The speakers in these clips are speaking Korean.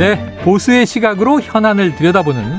네, 보수의 시각으로 현안을 들여다보는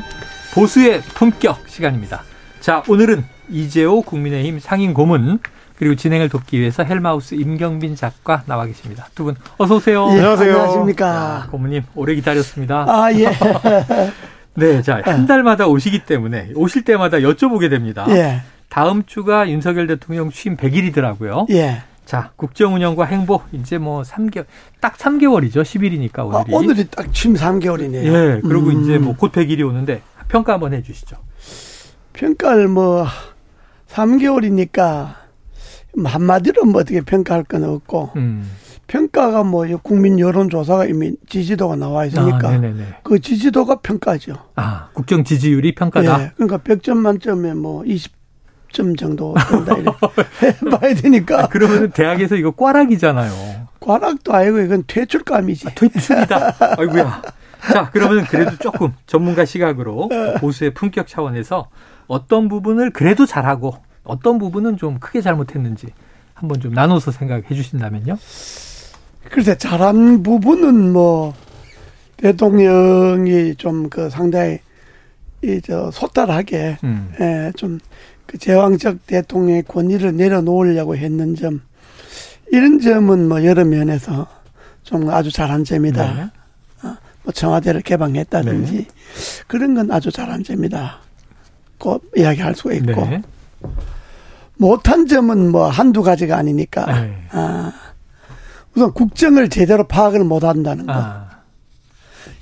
보수의 품격 시간입니다. 자, 오늘은 이재호 국민의힘 상임 고문 그리고 진행을 돕기 위해서 헬마우스 임경빈 작가 나와 계십니다. 두 분 어서 오세요. 예, 안녕하세요. 안녕하십니까. 고문님 오래 기다렸습니다. 아 예. 네, 자 한 달마다 오시기 때문에 오실 때마다 여쭤보게 됩니다. 예. 다음 주가 윤석열 대통령 취임 100일이더라고요. 예. 자, 국정 운영과 행보 이제 뭐 3개월 딱 3개월이죠. 10일이니까 오늘이. 아, 오늘이 딱 취임 3개월이네요. 예. 그리고 음. 이제 뭐곧 100일이 오는데 평가 한번 해 주시죠. 평가를 뭐 3개월이니까 한마디로 뭐 어떻게 평가할 건 없고 음. 평가가 뭐 국민 여론 조사가 이미 지지도가 나와 있으니까 아. 그 지지도가 평가죠. 아, 국정 지지율이 평가다. 예. 그러니까 100점 만점에 뭐 20 점 정도 된다 이렇게 봐야 되니까 아, 그러면 대학에서 이거 꽈락이잖아요. 관악도 아니고 이건 퇴출감이지. 아, 퇴출이다. 아이고야. 자, 그러면 그래도 조금 전문가 시각으로 보수의 품격 차원에서 어떤 부분을 그래도 잘하고 어떤 부분은 좀 크게 잘못했는지 한번 좀 나눠서 생각해 주신다면요. 글쎄 잘한 부분은 뭐 대통령이 좀 그 상당히 이저 소탈하게 음. 예, 좀 그 제왕적 대통령의 권위를 내려놓으려고 했는 점 이런 점은 뭐 여러 면에서 좀 아주 잘한 점이다. 네. 뭐 청와대를 개방했다든지 네. 그런 건 아주 잘한 점이다. 꼭 이야기할 수가 있고 네. 못한 점은 뭐 한두 가지가 아니니까 네. 아, 우선 국정을 제대로 파악을 못한다는 거, 아.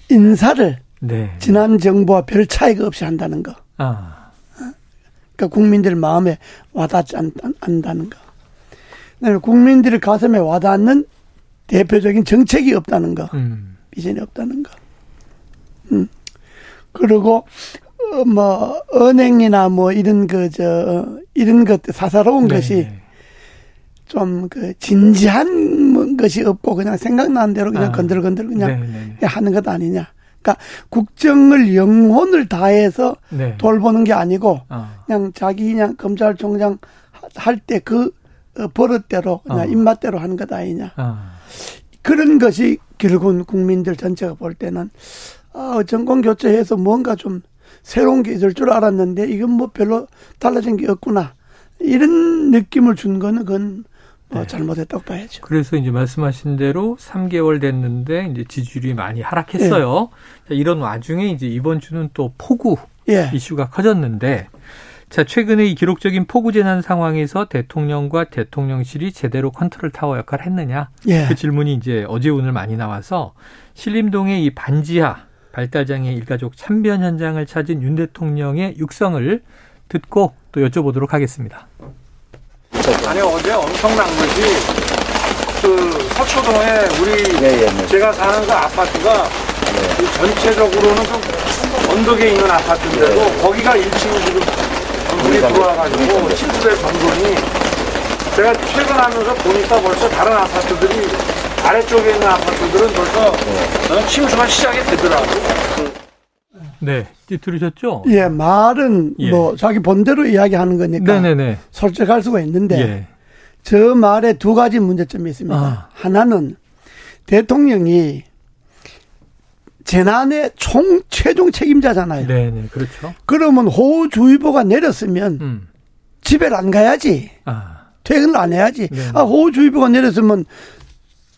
인사를 네. 지난 정부와 별 차이가 없이 한다는 거, 아. 그러니까 국민들 마음에 와닿지 않, 않다는 거, 그다음에 국민들의 가슴에 와닿는 대표적인 정책이 없다는 거, 음. 비전이 없다는 거, 음 그리고 어, 뭐 은행이나 뭐 이런 그 저 이런 것 사사로운 네. 것이 좀 그 진지한 것이 없고 그냥 생각나는 대로 그냥 아. 건들건들 그냥 네, 네, 하는 것 아니냐. 그러니까 국정을 영혼을 다해서 네. 돌보는 게 아니고 아. 그냥 자기 그냥 검찰총장 할 때 그 버릇대로 그냥 어. 입맛대로 하는 것 아니냐. 아. 그런 것이 결국은 국민들 전체가 볼 때는 아, 정권 교체해서 뭔가 좀 새로운 게 있을 줄 알았는데 이건 뭐 별로 달라진 게 없구나. 이런 느낌을 준 거는 그건 뭐 네. 잘못했다고 봐야죠. 그래서 이제 말씀하신 대로 3개월 됐는데 이제 지지율이 많이 하락했어요. 자, 이런 와중에 이제 이번 주는 또 폭우 예. 이슈가 커졌는데 자, 최근에 이 기록적인 폭우 재난 상황에서 대통령과 대통령실이 제대로 컨트롤 타워 역할을 했느냐? 예. 그 질문이 이제 어제 오늘 많이 나와서 신림동의 이 반지하 발달장애 일가족 참변 현장을 찾은 윤 대통령의 육성을 듣고 또 여쭤보도록 하겠습니다. 아니 어제 엄청난 것이 그 서초동에 우리 제가 사는 그 아파트가 이 전체적으로는 좀 언덕에 있는 아파트인데도 거기가 1층 지금 물이 들어와가지고 침수될 정도니 제가 퇴근하면서 보니까 벌써 다른 아파트들이 아래쪽에 있는 아파트들은 벌써 어, 침수가 시작이 되더라고. 네, 들으셨죠? 예, 말은 예. 뭐 자기 본대로 이야기하는 거니까 네네네. 솔직할 수가 있는데 예. 저 말에 두 가지 문제점이 있습니다. 아. 하나는 대통령이 재난의 총 최종 책임자잖아요. 네네, 그렇죠. 그러면 호우주의보가 내렸으면 음. 집에 안 가야지. 아, 퇴근을 안 해야지. 네. 아, 호우주의보가 내렸으면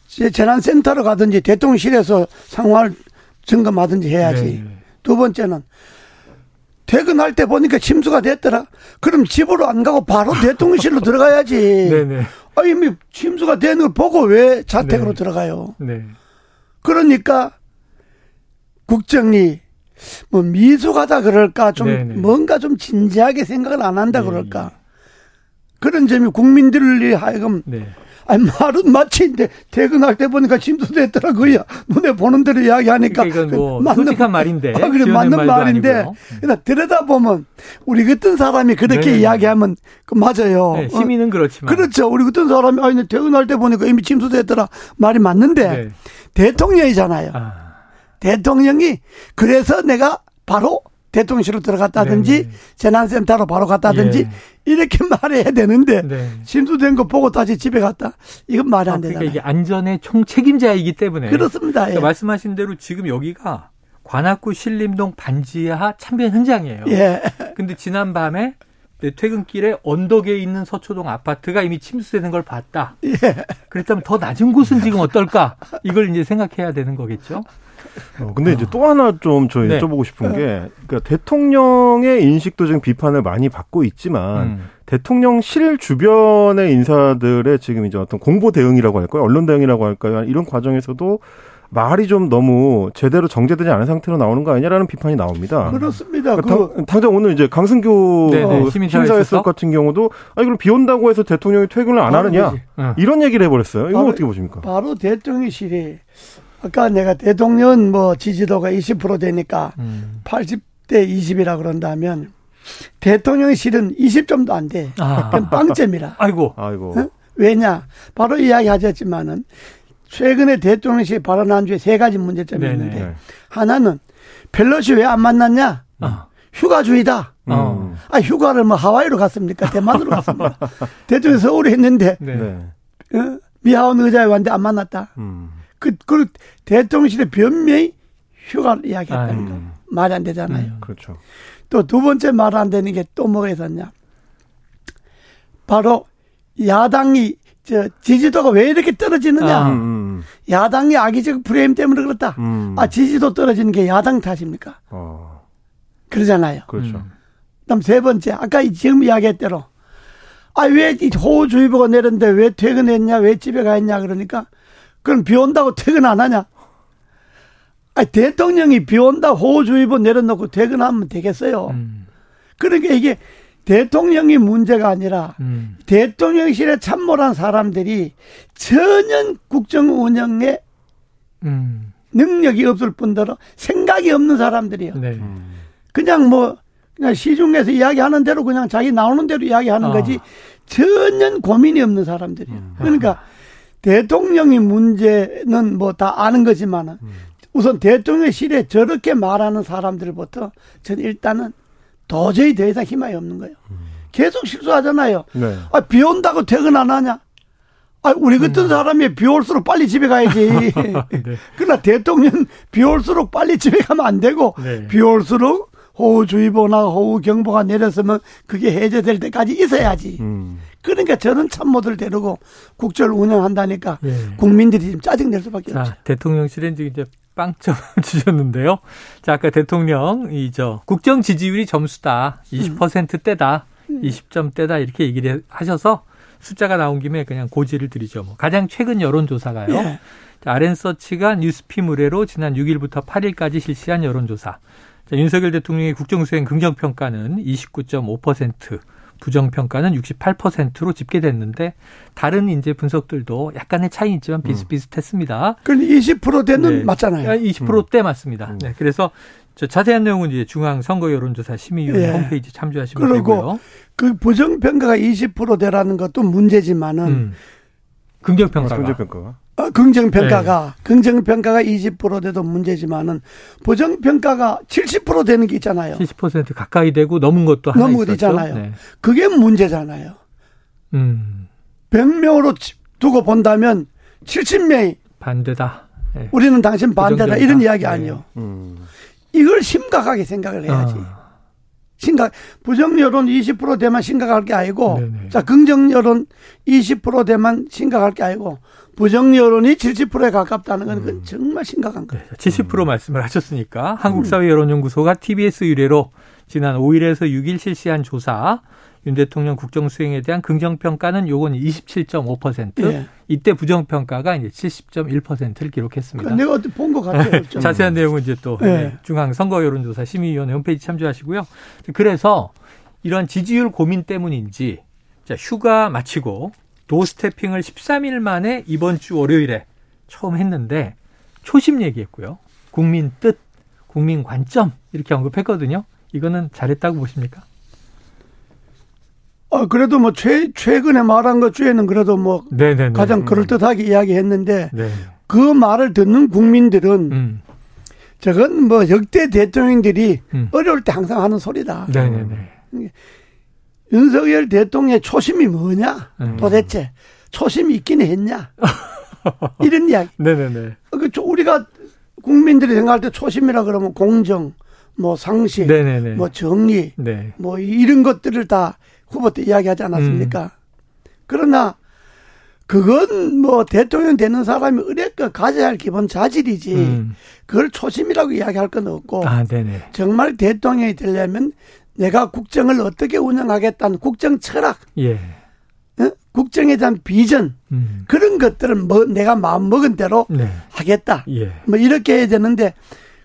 재- 재난센터로 가든지 대통령실에서 상황을 점검하든지 해야지. 네. 두 번째는 퇴근할 때 보니까 침수가 됐더라. 그럼 집으로 안 가고 바로 대통령실로 들어가야지. 네네. 아, 이미 침수가 되는 걸 보고 왜 자택으로 네. 들어가요? 네. 그러니까 국정이 뭐 미숙하다 그럴까 좀 네네. 뭔가 좀 진지하게 생각을 안 한다 예, 그럴까 그런 점이 국민들이 하여금 네. 아니 말은 마치인데 퇴근할 때 보니까 침수됐더라고요. 눈에 보는 대로 이야기하니까 그러니까 뭐 맞는, 솔직한 말인데. 아, 그래 맞는 말인데. 그러나 들여다 보면 우리 같은 사람이 그렇게 네. 이야기하면 그 맞아요. 네, 시민은 그렇지만. 그렇죠. 우리 같은 사람이 아니 퇴근할 때 보니까 이미 침수됐더라 말이 맞는데 네. 대통령이잖아요. 아. 대통령이 그래서 내가 바로 대통령실로 들어갔다든지 네네. 재난센터로 바로 갔다든지 예. 이렇게 말해야 되는데 네. 침수된 거 보고 다시 집에 갔다. 이건 말이 안 되잖아요. 그러니까 이게 안전의 총 책임자이기 때문에 그렇습니다. 그러니까 예. 말씀하신 대로 지금 여기가 관악구 신림동 반지하 참변 현장이에요. 예. 근데 지난 밤에 퇴근길에 언덕에 있는 서초동 아파트가 이미 침수되는 걸 봤다. 예. 그랬다면 더 낮은 곳은 지금 어떨까? 이걸 이제 생각해야 되는 거겠죠. 어, 근데 이제 또 하나 좀저 여쭤보고 네. 싶은 게, 그러니까 대통령의 인식도 지금 비판을 많이 받고 있지만, 음. 대통령실 주변의 인사들의 지금 이제 어떤 공보 대응이라고 할까요? 언론 대응이라고 할까요? 이런 과정에서도 말이 좀 너무 제대로 정제되지 않은 상태로 나오는 거 아니냐라는 비판이 나옵니다. 그렇습니다. 그러니까 그... 당, 장 오늘 이제 강승규 네, 시민사회석 같은 경우도 아니 그럼 비 온다고 해서 대통령이 퇴근을 안 하느냐 어. 이런 얘기를 해버렸어요. 이거 어떻게 보십니까? 바로 대통령실이 아까 내가 대통령 뭐 지지도가 20% 되니까 음. 80대 20이라 그런다면 대통령실은 20점도 안 돼. 아. 그건 빵점이라. 아이고. 아이고. 어? 왜냐? 바로 이야기하셨지만은 최근에 대통령실이 발언한 주에 세 가지 문제점이 네네. 있는데 하나는 펠로시 왜 안 만났냐? 어. 휴가 주의다. 어. 아 휴가를 뭐 하와이로 갔습니까? 대만으로 갔습니까? 대통령 서울에 했는데 네. 어? 미하원 의자에 왔는데 안 만났다. 음. 그, 그 대통령실의 변명이 휴가를 이야기했다니까. 음. 말이 안 되잖아요. 음, 그렇죠. 또 두 번째 말 안 되는 게 또 뭐가 있었냐. 바로 야당이 저 지지도가 왜 이렇게 떨어지느냐. 아, 음, 음. 야당의 악의적 프레임 때문에 그렇다. 음. 아 지지도 떨어지는 게 야당 탓입니까? 어. 그러잖아요. 그렇죠. 음. 그다음 세 번째 아까 지금 이야기했대로 아 왜 호우주의보가 내렸는데 왜 퇴근했냐 왜 집에 가 있냐 그러니까 그럼 비 온다고 퇴근 안 하냐? 아 대통령이 비 온다 호우주의보 내려놓고 퇴근하면 되겠어요. 음. 그러니까 이게 대통령이 문제가 아니라 음. 대통령실에 참모란 사람들이 전혀 국정 운영에 음. 능력이 없을 뿐더러 생각이 없는 사람들이요. 네. 그냥 뭐 그냥 시중에서 이야기하는 대로 그냥 자기 나오는 대로 이야기하는 아. 거지 전혀 고민이 없는 사람들이요. 음. 그러니까 대통령이 문제는 뭐 다 아는 거지만은 음. 우선 대통령실에 저렇게 말하는 사람들부터 저는 일단은 도저히 더 이상 희망이 없는 거예요. 음. 계속 실수하잖아요. 네. 아, 비 온다고 퇴근 안 하냐? 아, 우리 같은 음. 사람이 비 올수록 빨리 집에 가야지. 네. 그러나 대통령 비 올수록 빨리 집에 가면 안 되고, 네. 비 올수록 호우주의보나 호우경보가 내렸으면 그게 해제될 때까지 있어야지. 음. 그러니까 저는 참모들 데리고 국정을 운영한다니까 예. 국민들이 지금 짜증낼 수밖에 자, 없죠. 대통령실은 지금 이제 빵점 주셨는데요. 자, 아까 대통령 이저 국정 지지율이 점수다. 20%대다. 음. 20점대다 음. 이렇게 얘기를 하셔서 숫자가 나온 김에 그냥 고지를 드리죠. 뭐 가장 최근 여론조사가요. 예. 아랜서치가 뉴스피 의뢰로 지난 6일부터 8일까지 실시한 여론조사. 자, 윤석열 대통령의 국정수행 긍정평가는 29.5%, 부정평가는 68%로 집계됐는데 다른 이제 분석들도 약간의 차이 있지만 비슷비슷했습니다. 그럼 20%대는 네. 맞잖아요. 20%대 음. 맞습니다. 음. 네. 그래서 저 자세한 내용은 이제 중앙 선거 여론조사 심의위원회 네. 홈페이지 참조하시면 그리고 되고요. 그 부정평가가 20%대라는 것도 문제지만은 음. 긍정평가가. 아, 긍정평가가. 어, 긍정평가가, 네. 긍정평가가 20%돼도 문제지만은, 부정평가가 70% 되는 게 있잖아요. 70% 가까이 되고 넘은 것도 하나 넘은 것도 있잖아요. 네. 그게 문제잖아요. 음. 100명으로 두고 본다면 70명이 반대다. 네. 우리는 당신 반대다. 이런 이야기 아니요. 음. 이걸 심각하게 생각을 해야지. 어. 심각 부정 여론 20% 되면 심각할 게 아니고 네네. 자 긍정 여론 20% 되면 심각할 게 아니고 부정 여론이 70%에 가깝다는 건 음. 정말 심각한 거예요. 네, 70% 말씀을 하셨으니까 한국사회 여론연구소가 TBS 의뢰로 지난 5일에서 6일 실시한 조사 윤 대통령 국정 수행에 대한 긍정 평가는 요건 27.5%. 예. 이때 부정 평가가 이제 70.1%를 기록했습니다. 내가 어디 본 것 같아요. 자세한 내용은 이제 또 예. 중앙 선거 여론조사 심의위원회 홈페이지 참조하시고요. 그래서 이러한 지지율 고민 때문인지 자, 휴가 마치고 도스태핑을 13일 만에 이번 주 월요일에 처음 했는데 초심 얘기했고요. 국민 뜻, 국민 관점 이렇게 언급했거든요. 이거는 잘했다고 보십니까? 어, 그래도 뭐, 최, 최근에 말한 것 중에는 그래도 뭐, 네네네. 가장 그럴듯하게 이야기했는데, 네. 그 말을 듣는 국민들은, 음. 저건 뭐, 역대 대통령들이 음. 어려울 때 항상 하는 소리다. 네네네. 윤석열 대통령의 초심이 뭐냐? 음. 도대체. 초심이 있긴 했냐? 이런 이야기. 네네네. 그, 우리가 국민들이 생각할 때 초심이라 그러면 공정, 뭐 상식, 네네네. 뭐 정의, 네. 뭐 이런 것들을 다 후보 때 이야기하지 않았습니까? 음. 그러나 그건 뭐 대통령 되는 사람이 의뢰껏 가져야 할 기본 자질이지 음. 그걸 초심이라고 이야기할 건 없고 아, 정말 대통령이 되려면 내가 국정을 어떻게 운영하겠다는 국정 철학 예. 어? 국정에 대한 비전 음. 그런 것들은 뭐 내가 마음 먹은 대로 네. 하겠다 예. 뭐 이렇게 해야 되는데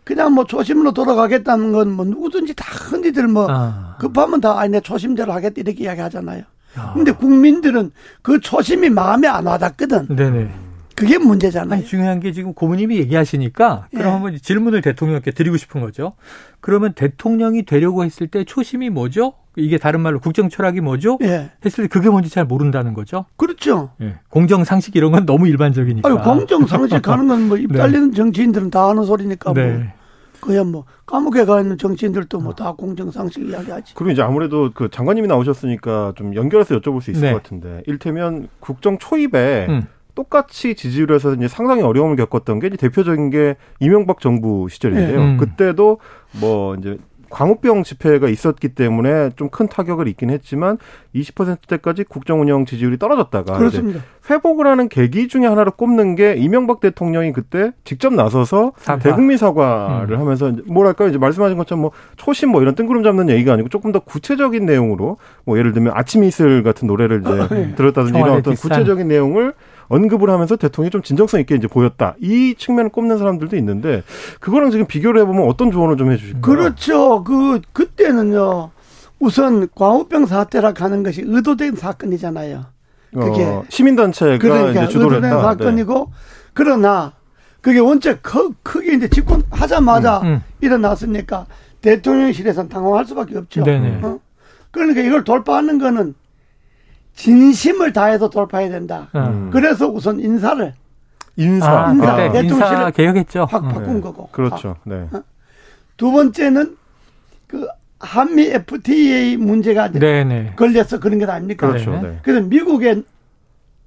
그냥 뭐 초심으로 돌아가겠다는 건 뭐 누구든지 다 흔히들 뭐 아. 급하면 다 아니 내 초심대로 하겠다 이렇게 이야기하잖아요. 아. 근데 국민들은 그 초심이 마음에 안 와닿거든. 네네. 그게 문제잖아요. 아니, 중요한 게 지금 고모님이 얘기하시니까 그럼 예. 한번 질문을 대통령께 드리고 싶은 거죠. 그러면 대통령이 되려고 했을 때 초심이 뭐죠? 이게 다른 말로 국정 철학이 뭐죠? 예. 했을 때 그게 뭔지 잘 모른다는 거죠. 그렇죠. 예. 공정 상식 이런 건 너무 일반적이니까. 아유, 공정 상식 하는 건 뭐 입 달리는 네. 정치인들은 다 하는 소리니까 뭐. 네. 그야 뭐 감옥에 가 있는 정치인들도 뭐 다 공정 상식 이야기하지. 그럼 이제 아무래도 그 장관님이 나오셨으니까 좀 연결해서 여쭤볼 수 있을 네. 것 같은데, 일테면 국정 초입에 음. 똑같이 지지율에서 이제 상당히 어려움을 겪었던 게 이제 대표적인 게 이명박 정부 시절인데요. 네. 음. 그때도 뭐 이제 광우병 집회가 있었기 때문에 좀 큰 타격을 입긴 했지만 20%대까지 국정 운영 지지율이 떨어졌다가 그렇습니다. 회복을 하는 계기 중에 하나로 꼽는 게 이명박 대통령이 그때 직접 나서서 사과. 대국민 사과를 음. 하면서 뭐랄까 이제 말씀하신 것처럼 뭐 초심 뭐 이런 뜬구름 잡는 얘기가 아니고 조금 더 구체적인 내용으로 뭐 예를 들면 아침 이슬 같은 노래를 이제 네. 들었다든지 이런 어떤 구체적인 내용을 언급을 하면서 대통령이 좀 진정성 있게 이제 보였다. 이 측면을 꼽는 사람들도 있는데 그거랑 지금 비교를 해보면 어떤 조언을 좀 해주실까요? 그렇죠. 그 그때는요. 우선 광우병 사태라 가는 것이 의도된 사건이잖아요. 그게 어, 시민단체가 그러니까 이제 주도를 의도된 했다. 사건이고 네. 그러나 그게 원체 크, 크게 이제 집권하자마자 음, 음. 일어났으니까 대통령실에서는 당황할 수밖에 없죠. 어? 그러니까 이걸 돌파하는 거는 진심을 다해서 돌파해야 된다. 음. 그래서 우선 인사를 인사, 아, 인사, 아. 대통령실을 개혁했죠. 확 바꾼 네. 거고. 그렇죠. 네. 어? 두 번째는 그 한미 FTA 문제가 네네. 네. 걸려서 그런 것 아닙니까? 그렇죠. 네. 그래서 미국의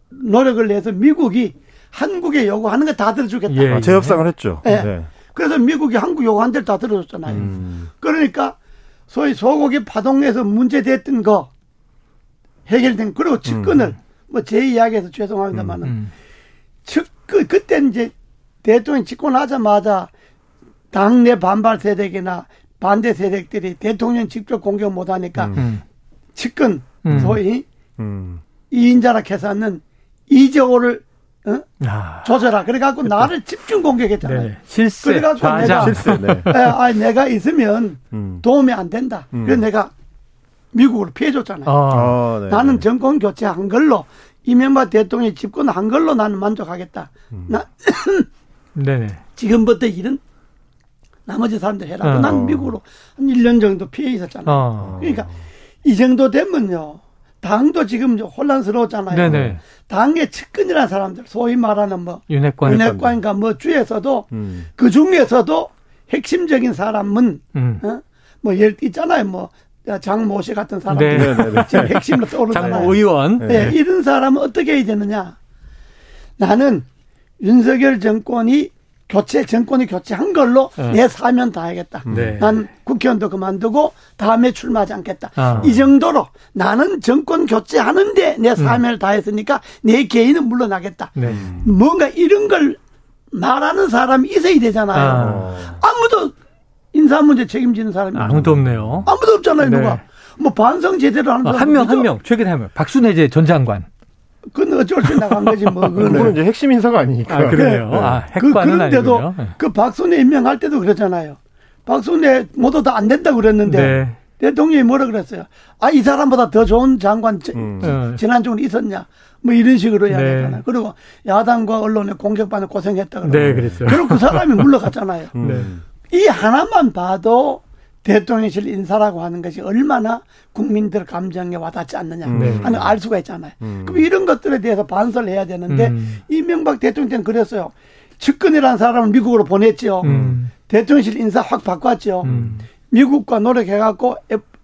노력을 내서 미국이 한국에 요구하는 거 다 들어주겠다. 예, 아, 재협상을 했죠. 네. 네. 그래서 미국이 한국 요구한 대로 다 들어줬잖아요. 음. 그러니까 소위 소고기 파동에서 문제됐던 거 해결된 그리고 측근을 음. 뭐제 이야기에서 죄송합니다만은 음. 음. 측근 그때 이제 대통령 집권하자마자 당내 반발 세력이나 반대 세력들이 대통령 직접 공격 못하니까. 측근 소위 음. 이인자라 해서는 이재호를 어? 아. 조져라. 그래갖고 그때. 나를 집중 공격했잖아요. 네. 실세. 그래갖고 좌장. 내가 실세, 네. 에, 아, 내가 있으면 음. 도움이 안 된다. 음. 그래서 내가 미국으로 피해줬잖아요. 아, 아 네. 나는 정권 교체한 걸로 이명박 대통령이 집권한 걸로 나는 만족하겠다. 음. 나. 지금부터 일은 나머지 사람들 해라. 어. 난 미국으로 한 1년 정도 피해 있었잖아요. 어. 그러니까 이 정도 되면요. 당도 지금 혼란스러웠잖아요. 네네. 당의 측근이라는 사람들, 소위 말하는 뭐 윤핵관, 윤핵관인가 뭐 주에서도 음. 그 중에서도 핵심적인 사람은 음. 어? 뭐 예를 있잖아요. 뭐 장모 씨 같은 사람 네. 네, 네, 네. 지금 핵심으로 떠오르잖아요. 장모 의원. 네. 이런 사람은 어떻게 해야 되느냐. 나는 윤석열 정권이 교체 정권이 교체한 걸로 네. 내 사면 다하겠다. 네. 난 국회의원도 그만두고 다음에 출마하지 않겠다. 아. 이 정도로 나는 정권 교체하는데 내 사면을 음. 다했으니까 내 개인은 물러나겠다. 네. 뭔가 이런 걸 말하는 사람이 있어야 되잖아요. 아. 아무도 인사 문제 책임지는 사람이 아무도 없네요. 아무도 없잖아요, 네. 누가. 뭐 반성 제대로 하는 아, 한 명, 한 명. 최근에 한 명. 박순애 전 장관. 그건 어쩔 수 나간 거지, 뭐. 그거는 이제 핵심 인사가 아니니까. 아, 그러네요. 네. 아, 그, 그런데도 네. 그 박순애 임명할 때도 그러잖아요. 박순애 모두 다 안 된다 그랬는데. 네. 대통령이 뭐라 그랬어요? 아, 이 사람보다 더 좋은 장관 음. 어. 지난 정은 있었냐? 뭐 이런 식으로 이야기하잖아요. 네. 그리고 야당과 언론에 공격받는 고생했다 그러고. 네, 그랬어요. 그리고 그 사람이 물러갔잖아요. 음. 이 하나만 봐도 대통령실 인사라고 하는 것이 얼마나 국민들 감정에 와닿지 않느냐 음. 하는 알 수가 있잖아요. 음. 그럼 이런 것들에 대해서 반설을 해야 되는데 음. 이명박 대통령 때는 그랬어요. 측근이라는 사람을 미국으로 보냈죠. 음. 대통령실 인사 확 바꿨죠. 음. 미국과 노력해갖고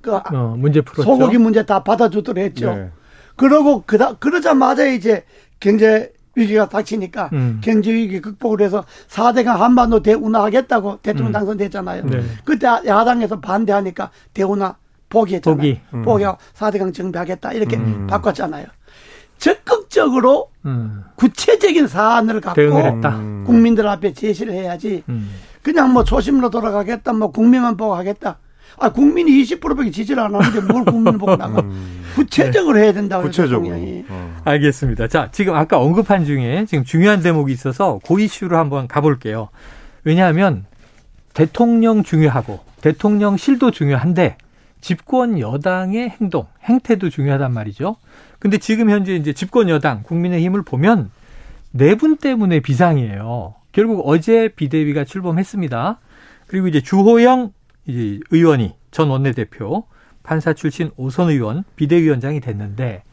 그 어, 문제 풀었죠. 소고기 문제 다 받아주도록 했죠. 네. 그러고 그다 그러자마자 이제 경제 위기가 닥치니까 음. 경제 위기 극복을 해서 4대강 한반도 대운하하겠다고 대통령 음. 당선됐잖아요. 네. 그때 야당에서 반대하니까 대운하 포기했잖아요. 포기. 음. 포기하고 4대강 정비하겠다 이렇게 음. 바꿨잖아요. 적극적으로 음. 구체적인 사안을 갖고 음. 국민들 앞에 제시를 해야지 그냥 뭐 초심으로 돌아가겠다 뭐 국민만 보고 하겠다 아, 국민이 20%밖에 지지를 안 하는데 뭘 국민을 보고 나가. 음. 구체적으로 해야 된다고 구체적으로. 어. 알겠습니다. 자, 지금 아까 언급한 중에 지금 중요한 대목이 있어서 그 이슈로 한번 가볼게요. 왜냐하면 대통령 중요하고 대통령실도 중요한데 집권 여당의 행동, 행태도 중요하단 말이죠. 근데 지금 현재 이제 집권 여당 국민의힘을 보면 네분 때문에 비상이에요. 결국 어제 비대위가 출범했습니다. 그리고 이제 주호영 이제 의원이 전 원내대표 판사 출신 오선 의원 비대위원장이 됐는데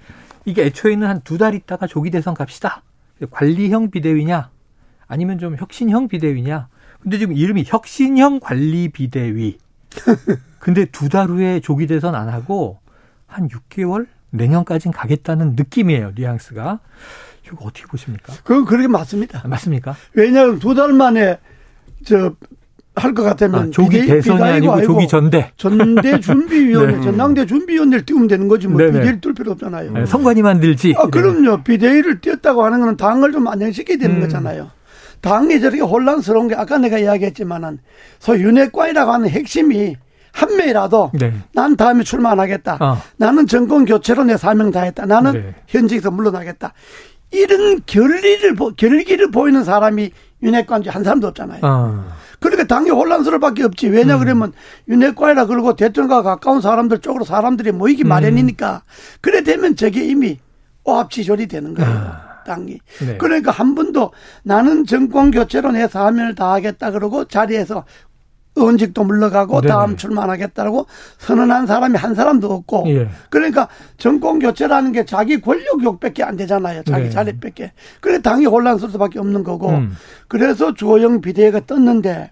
이게 애초에는 한 두 달 있다가 조기 대선 갑시다. 관리형 비대위냐 아니면 좀 혁신형 비대위냐. 근데 지금 이름이 혁신형 관리 비대위. 근데 두 달 후에 조기 대선 안 하고 한 6개월 내년까지는 가겠다는 느낌이에요. 뉘앙스가. 이거 어떻게 보십니까? 그건 그렇게 맞습니다. 맞습니까? 왜냐하면 두 달 만에 저 할 것 같으면 아, 조기 비대, 대선이 아니고, 아니고 조기 전대. 전대 준비위원회, 네. 전당대 준비위원회를 띄우면 되는 거지 뭐 네네. 비대위를 뜰 필요 없잖아요. 네, 선관위 만들지. 아, 그럼요. 비대위를 띄었다고 하는 거는 당을 좀 안정시켜야 되는 음. 거잖아요. 당이 저렇게 혼란스러운 게 아까 내가 이야기했지만은 소위 윤핵관이라고 하는 핵심이 한 명이라도 네. 난 다음에 출마 안 하겠다. 어. 나는 정권 교체로 내 사명 다했다. 나는 네. 현직에서 물러나겠다. 이런 결리를 결기를 보이는 사람이 윤핵관 중한 사람도 없잖아요. 어. 그러니까 당연히 혼란스러울 밖에 없지. 왜냐 음. 그러면 윤핵관이라 그러고 대통령과 가까운 사람들 쪽으로 사람들이 모이기 음. 마련이니까 그래 되면 저게 이미 오합지졸이 되는 거예요. 아. 당이. 네. 그러니까 한 번도 나는 정권 교체로 내 사면을 다하겠다 그러고 자리에서 의원직도 물러가고 네 다음 출마하겠다라고 선언한 사람이 한 사람도 없고 예. 그러니까 정권 교체라는 게 자기 권력 욕밖에 안 되잖아요. 자기 네. 자리밖에. 그래 당이 혼란스러울 수밖에 없는 거고 음. 그래서 주호영 비대위가 떴는데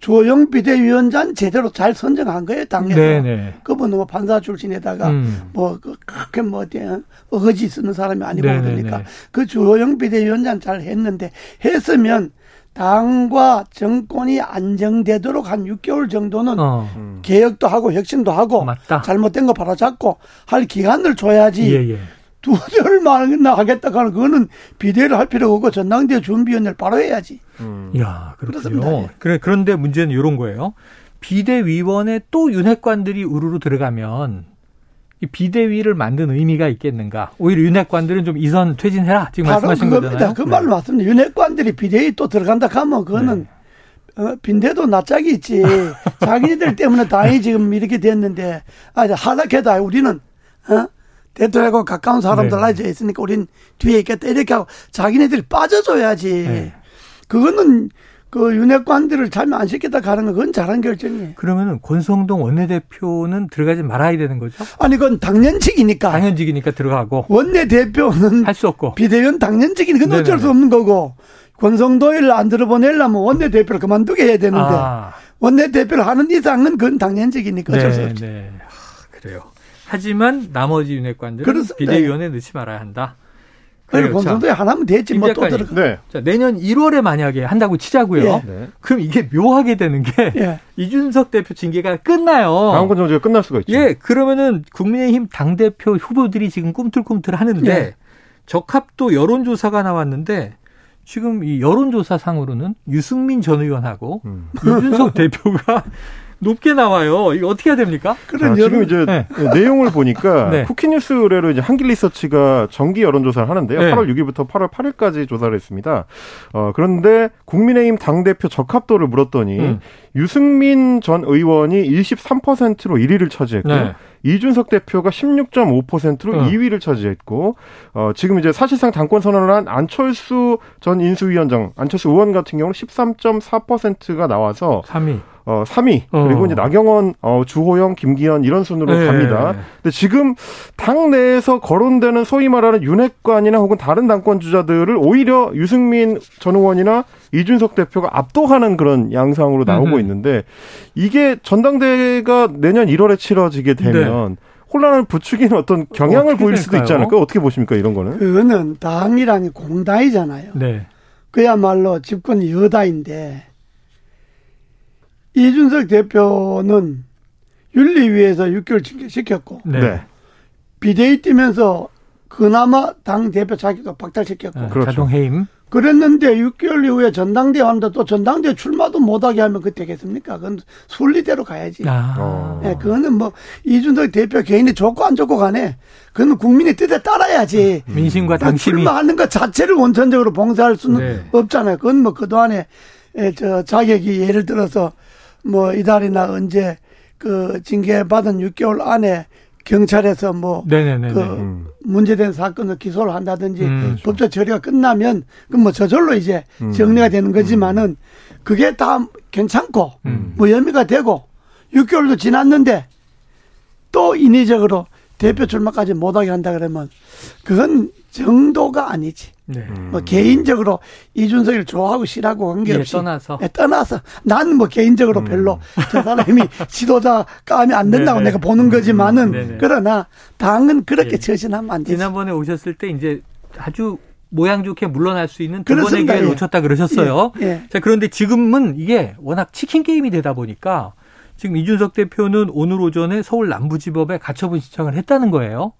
주호영 비대위원장 제대로 잘 선정한 거예요 당에서. 네네. 그분은 뭐 판사 출신에다가 음. 뭐그 그렇게 뭐 어거지 쓰는 사람이 아니고 네네네. 그러니까 그 주호영 비대위원장 잘 했는데 했으면 당과 정권이 안정되도록 한 6개월 정도는 어. 개혁도 하고 혁신도 하고 맞다. 잘못된 거 바로잡고 할 기간을 줘야지 예, 예. 두 달만 하겠다 하는 그거는 비대를 할 필요가 없고 전당대 준비위원회를 바로 해야지. 음. 야 그렇군요. 그래 그런데 문제는 이런 거예요. 비대위원회 또 윤핵관들이 우르르 들어가면 이 비대위를 만든 의미가 있겠는가? 오히려 윤핵관들은 좀 이선 퇴진해라 지금 말씀하신 그겁니다. 거잖아요. 그 말로 네. 맞습니다. 윤핵관들이 비대위 또 들어간다 하면 그거는 네. 어, 빈대도 낯짝이 있지. 자기네들 때문에 당이 지금 이렇게 됐는데 아 하락해다 우리는 어? 대통령하고 가까운 사람들 네. 나이에 있으니까 우린 뒤에 있겠다 이렇게 하고 자기네들이 빠져줘야지. 네. 그거는 그 윤핵관들을 참여 안 시켰다 가는 건 그건 잘한 결정이에요. 그러면은 권성동 원내대표는 들어가지 말아야 되는 거죠? 아니 그건 당연직이니까. 당연직이니까 들어가고. 원내대표는 할 수 없고. 비대위원 당연직이니 그건 어쩔 수 없는 거고. 권성도를 안 들어보내려면 원내대표를 그만두게 해야 되는데 아. 원내대표를 하는 이상은 그건 당연직이니까 어쩔 네, 수 없죠. 네. 아, 그래요. 하지만 나머지 윤핵관들은 그렇습니다. 비대위원회에 넣지 말아야 한다. 그러니까 권성도에 하나면 됐지 뭐 또 들어가. 네. 자, 내년 1월에 만약에 한다고 치자고요. 예. 네. 그럼 이게 묘하게 되는 게 예. 이준석 대표 징계가 끝나요. 당권 정지가 끝날 수가 있죠. 예, 그러면은 국민의힘 당 대표 후보들이 지금 꿈틀꿈틀 하는데 예. 적합도 여론조사가 나왔는데 지금 이 여론조사상으로는 유승민 전 의원하고 음. 이준석 대표가 높게 나와요. 이거 어떻게 해야 됩니까? 그런 지금 이제 네. 내용을 보니까 네. 쿠키뉴스 의뢰로 이제 한길 리서치가 정기 여론조사를 하는데요. 네. 8월 6일부터 8월 8일까지 조사를 했습니다. 어, 그런데 국민의힘 당대표 적합도를 물었더니 음. 유승민 전 의원이 23%로 1위를 차지했고요. 네. 이준석 대표가 16.5%로 어. 2위를 차지했고 어 지금 이제 사실상 당권 선언을 한 안철수 전 인수위원장 안철수 의원 같은 경우는 13.4%가 나와서 3위. 어 3위 어. 그리고 이제 나경원, 어 주호영, 김기현 이런 순으로 네. 갑니다. 근데 지금 당 내에서 거론되는 소위 말하는 윤핵관이나 혹은 다른 당권 주자들을 오히려 유승민 전 의원이나 이준석 대표가 압도하는 그런 양상으로 나오고 음. 있는데 이게 전당대회가 내년 1월에 치러지게 되면 네. 혼란을 부추기는 어떤 경향을 보일 수도 있지 않을까? 어떻게 보십니까 이런 거는? 그거는 당이라는 공당이잖아요. 네. 그야말로 집권 여다인데 이준석 대표는 윤리위에서 6개월 징계시켰고 네. 비대위 뛰면서 그나마 당 대표 자격도 박탈시켰고 네, 그렇죠. 자동 해임 그랬는데 6개월 이후에 전당대회 하는데 또 전당대회 출마도 못하게 하면 그때겠습니까? 그건 순리대로 가야지. 아. 네, 그거는 뭐 이준석 대표 개인이 좋고 안 좋고 간에 그건 국민의 뜻에 따라야지. 음. 민심과 당심이 출마하는 것 자체를 원천적으로 봉사할 수는 네. 없잖아요. 그건 뭐 그동안에 저 자격이 예를 들어서 뭐 이달이나 언제 그 징계 받은 6개월 안에 경찰에서 뭐그 음. 문제된 사건을 기소를 한다든지 음, 그렇죠. 법적 처리가 끝나면 그뭐 저절로 이제 음. 정리가 되는 거지만은 그게 다 괜찮고 음. 뭐 혐의가 되고 6개월도 지났는데 또 인위적으로 대표 출마까지 못하게 한다 그러면 그건 정도가 아니지. 네. 뭐 개인적으로 이준석을 좋아하고 싫어하고 관계없이 예, 떠나서 네, 떠나서 난 뭐 개인적으로 음. 별로 저 사람이 지도자 까면 안 된다고 네네. 내가 보는 거지만은 음. 그러나 당은 그렇게 예. 처신하면 안 되지. 지난번에 오셨을 때 이제 아주 모양 좋게 물러날 수 있는 두 번의 기회를 예. 놓쳤다 그러셨어요. 예. 예. 자 그런데 지금은 이게 워낙 치킨 게임이 되다 보니까 지금 이준석 대표는 오늘 오전에 서울 남부지법에 가처분 신청을 했다는 거예요.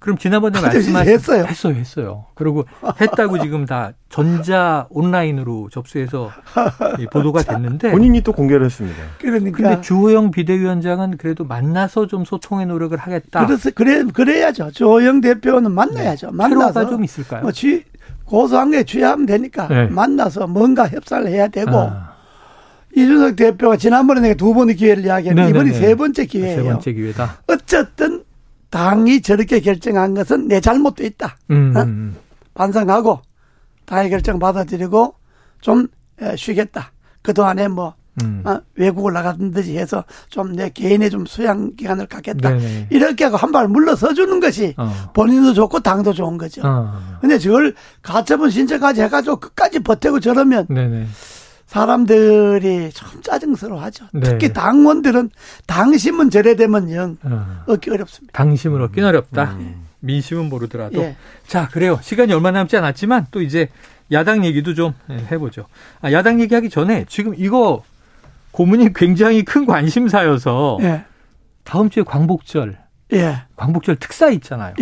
그럼 지난번에 말씀하신 했어요. 했어요, 했어요. 그리고 했다고 지금 다 전자 온라인으로 접수해서 보도가 됐는데 본인이 또 공개를 했습니다. 그러니까 근데 주호영 비대위원장은 그래도 만나서 좀 소통의 노력을 하겠다. 그래서 그래 그래야죠. 주호영 대표는 만나야죠. 네. 만나서 좀 있을까요? 뭐 쥐, 고소한 게 취하면 되니까 네. 만나서 뭔가 협상을 해야 되고 아. 이준석 대표가 지난번에 내가 두 번의 기회를 이야기했는데 이번이 세 번째 기회예요. 세 번째 기회다. 어쨌든 당이 저렇게 결정한 것은 내 잘못도 있다. 음. 어? 음, 음. 반성하고 당의 결정 받아들이고 좀 쉬겠다. 그동안에 뭐 음. 어, 외국을 나가든지 해서 좀 내 개인의 좀 수양 기간을 갖겠다. 네네. 이렇게 하고 한 발 물러서 주는 것이 어. 본인도 좋고 당도 좋은 거죠. 어. 근데 저걸 가처분 신청까지 해가지고 끝까지 버티고 저러면 네네. 사람들이 좀 짜증스러워하죠. 네. 특히 당원들은 당심은 저래되면 영 어. 얻기 어렵습니다. 당심을 얻긴 어렵다. 음. 민심은 모르더라도. 예. 자, 그래요. 시간이 얼마 남지 않았지만 또 이제 야당 얘기도 좀 해보죠. 아, 야당 얘기하기 전에 지금 이거 고문이 굉장히 큰 관심사여서 예. 다음 주에 광복절, 예. 광복절 특사 있잖아요.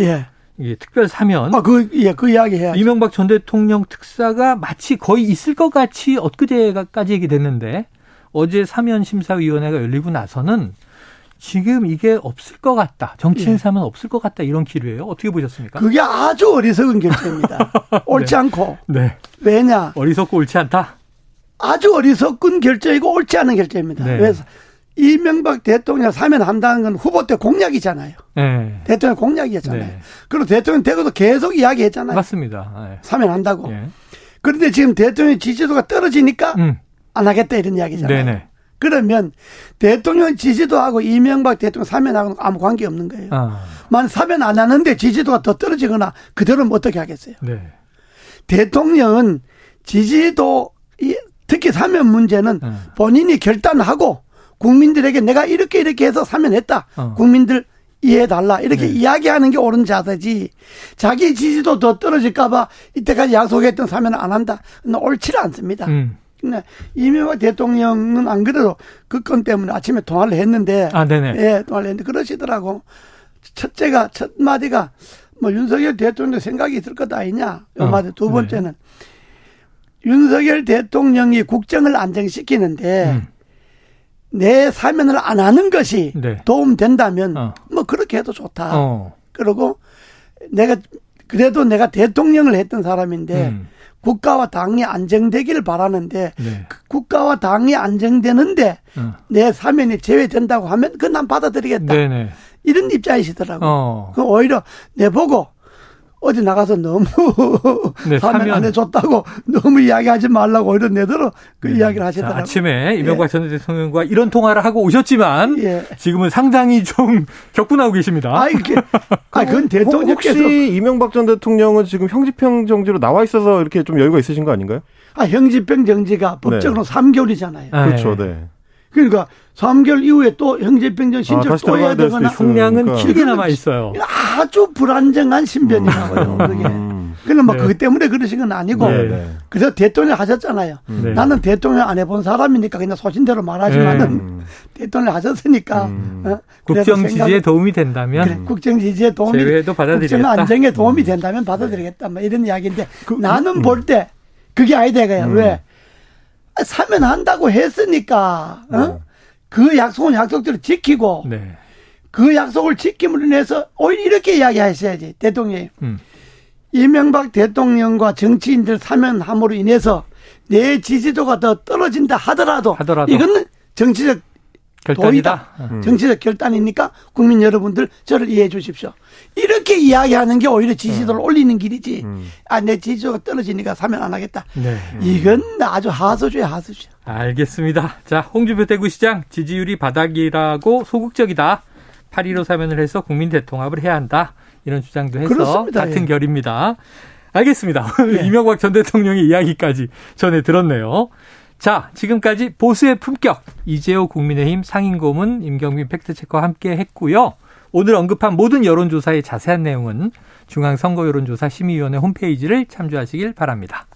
예. 특별 사면. 아, 그, 예, 그 이야기 해야죠. 이명박 전 대통령 특사가 마치 거의 있을 것 같이 엊그제까지 얘기됐는데 어제 사면 심사위원회가 열리고 나서는 지금 이게 없을 것 같다. 정치인 예. 사면 없을 것 같다. 이런 기류예요. 어떻게 보셨습니까? 그게 아주 어리석은 결정입니다. 옳지 네. 않고. 네. 왜냐? 어리석고 옳지 않다. 아주 어리석은 결정이고 옳지 않은 결정입니다. 네. 왜 이명박 대통령 사면 한다는 건 후보 때 공약이잖아요. 네. 대통령 공약이었잖아요. 네. 그리고 대통령 되고도 계속 이야기했잖아요. 맞습니다. 네. 사면 한다고. 네. 그런데 지금 대통령 지지도가 떨어지니까 음. 안 하겠다 이런 이야기잖아요. 네네. 그러면 대통령 지지도하고 이명박 대통령 사면하고는 아무 관계 없는 거예요. 아. 만 사면 안 하는데 지지도가 더 떨어지거나 그대로는 어떻게 하겠어요? 네. 대통령은 지지도 특히 사면 문제는 음. 본인이 결단하고 국민들에게 내가 이렇게 이렇게 해서 사면 했다. 어. 국민들 이해해달라. 이렇게 네. 이야기하는 게 옳은 자세지. 자기 지지도 더 떨어질까봐 이때까지 약속했던 사면을 안 한다. 옳지를 않습니다. 음. 근데 이명박 대통령은 안 그래도 그 건 때문에 아침에 통화를 했는데. 아, 네네. 예, 통화를 했는데 그러시더라고. 첫째가, 첫 마디가 뭐 윤석열 대통령 생각이 있을 것 아니냐. 요 어. 마디. 두 네. 번째는 네. 윤석열 대통령이 국정을 안정시키는데 음. 내 사면을 안 하는 것이 네. 도움 된다면 어. 뭐 그렇게 해도 좋다. 어. 그리고 내가 그래도 내가 대통령을 했던 사람인데 음. 국가와 당이 안정되기를 바라는데 네. 그 국가와 당이 안정되는데 어. 내 사면이 제외된다고 하면 그건 난 받아들이겠다. 네네. 이런 입장이시더라고. 어. 그 오히려 내 보고 어디 나가서 너무 네, 사면 안 해줬다고 너무 이야기하지 말라고 오히려 내대로 그 네. 이야기를 하시더라고요. 아침에 이명박 예. 전 대통령과 이런 통화를 하고 오셨지만 예. 지금은 상당히 좀 격분하고 계십니다. 아, 이게 아, 그건 대통령께서 혹시 이명박 전 대통령은 지금 형집행 정지로 나와 있어서 이렇게 좀 여유가 있으신 거 아닌가요? 아, 형집행 정지가 법적으로 네. 3개월이잖아요. 그렇죠, 네. 그러니까 3개월 이후에 또 형제병정 신청 아, 또 해야 되거나 형량은 그러니까. 길게 남아 있어요. 아주 불안정한 신변이라고요. 음. 그게. 그는 뭐 네. 그것 때문에 그러신 건 아니고 네. 네. 그래서 대통령 하셨잖아요. 네. 나는 대통령 안 해본 사람이니까 그냥 소신대로 말하지만은 네. 대통령 하셨으니까 음. 어? 국정 지지에 도움이 된다면 그래, 국정 지지에 도움이 제외도 받아들이겠다. 국정 안정에 도움이 음. 된다면 받아들이겠다. 뭐 이런 이야기인데 그, 나는 음. 볼때 그게 아이디어가요. 음. 왜 사면 한다고 했으니까 어? 네. 그 약속은 약속대로 지키고 네. 그 약속을 지킴으로 인해서 오히려 이렇게 이야기하셔야지 대통령이 음. 이명박 대통령과 정치인들 사면함으로 인해서 내 지지도가 더 떨어진다 하더라도, 하더라도. 이건 정치적 결단이다. 음. 정치적 결단이니까 국민 여러분들 저를 이해해 주십시오. 이렇게 이야기하는 게 오히려 지지도를 음. 올리는 길이지. 음. 아, 내 지지도가 떨어지니까 사면 안 하겠다. 네. 이건 아주 하소주의 하소주. 알겠습니다. 자, 홍준표 대구시장 지지율이 바닥이라고 소극적이다. 8.15 사면을 해서 국민 대통합을 해야 한다. 이런 주장도 해서 그렇습니다. 같은 예. 결입니다. 알겠습니다. 예. 이명박 전 대통령의 이야기까지 전해 들었네요. 자, 지금까지 보수의 품격 이재호 국민의힘 상임고문 임경민 팩트체커와 함께 했고요. 오늘 언급한 모든 여론조사의 자세한 내용은 중앙선거여론조사 심의위원회 홈페이지를 참조하시길 바랍니다.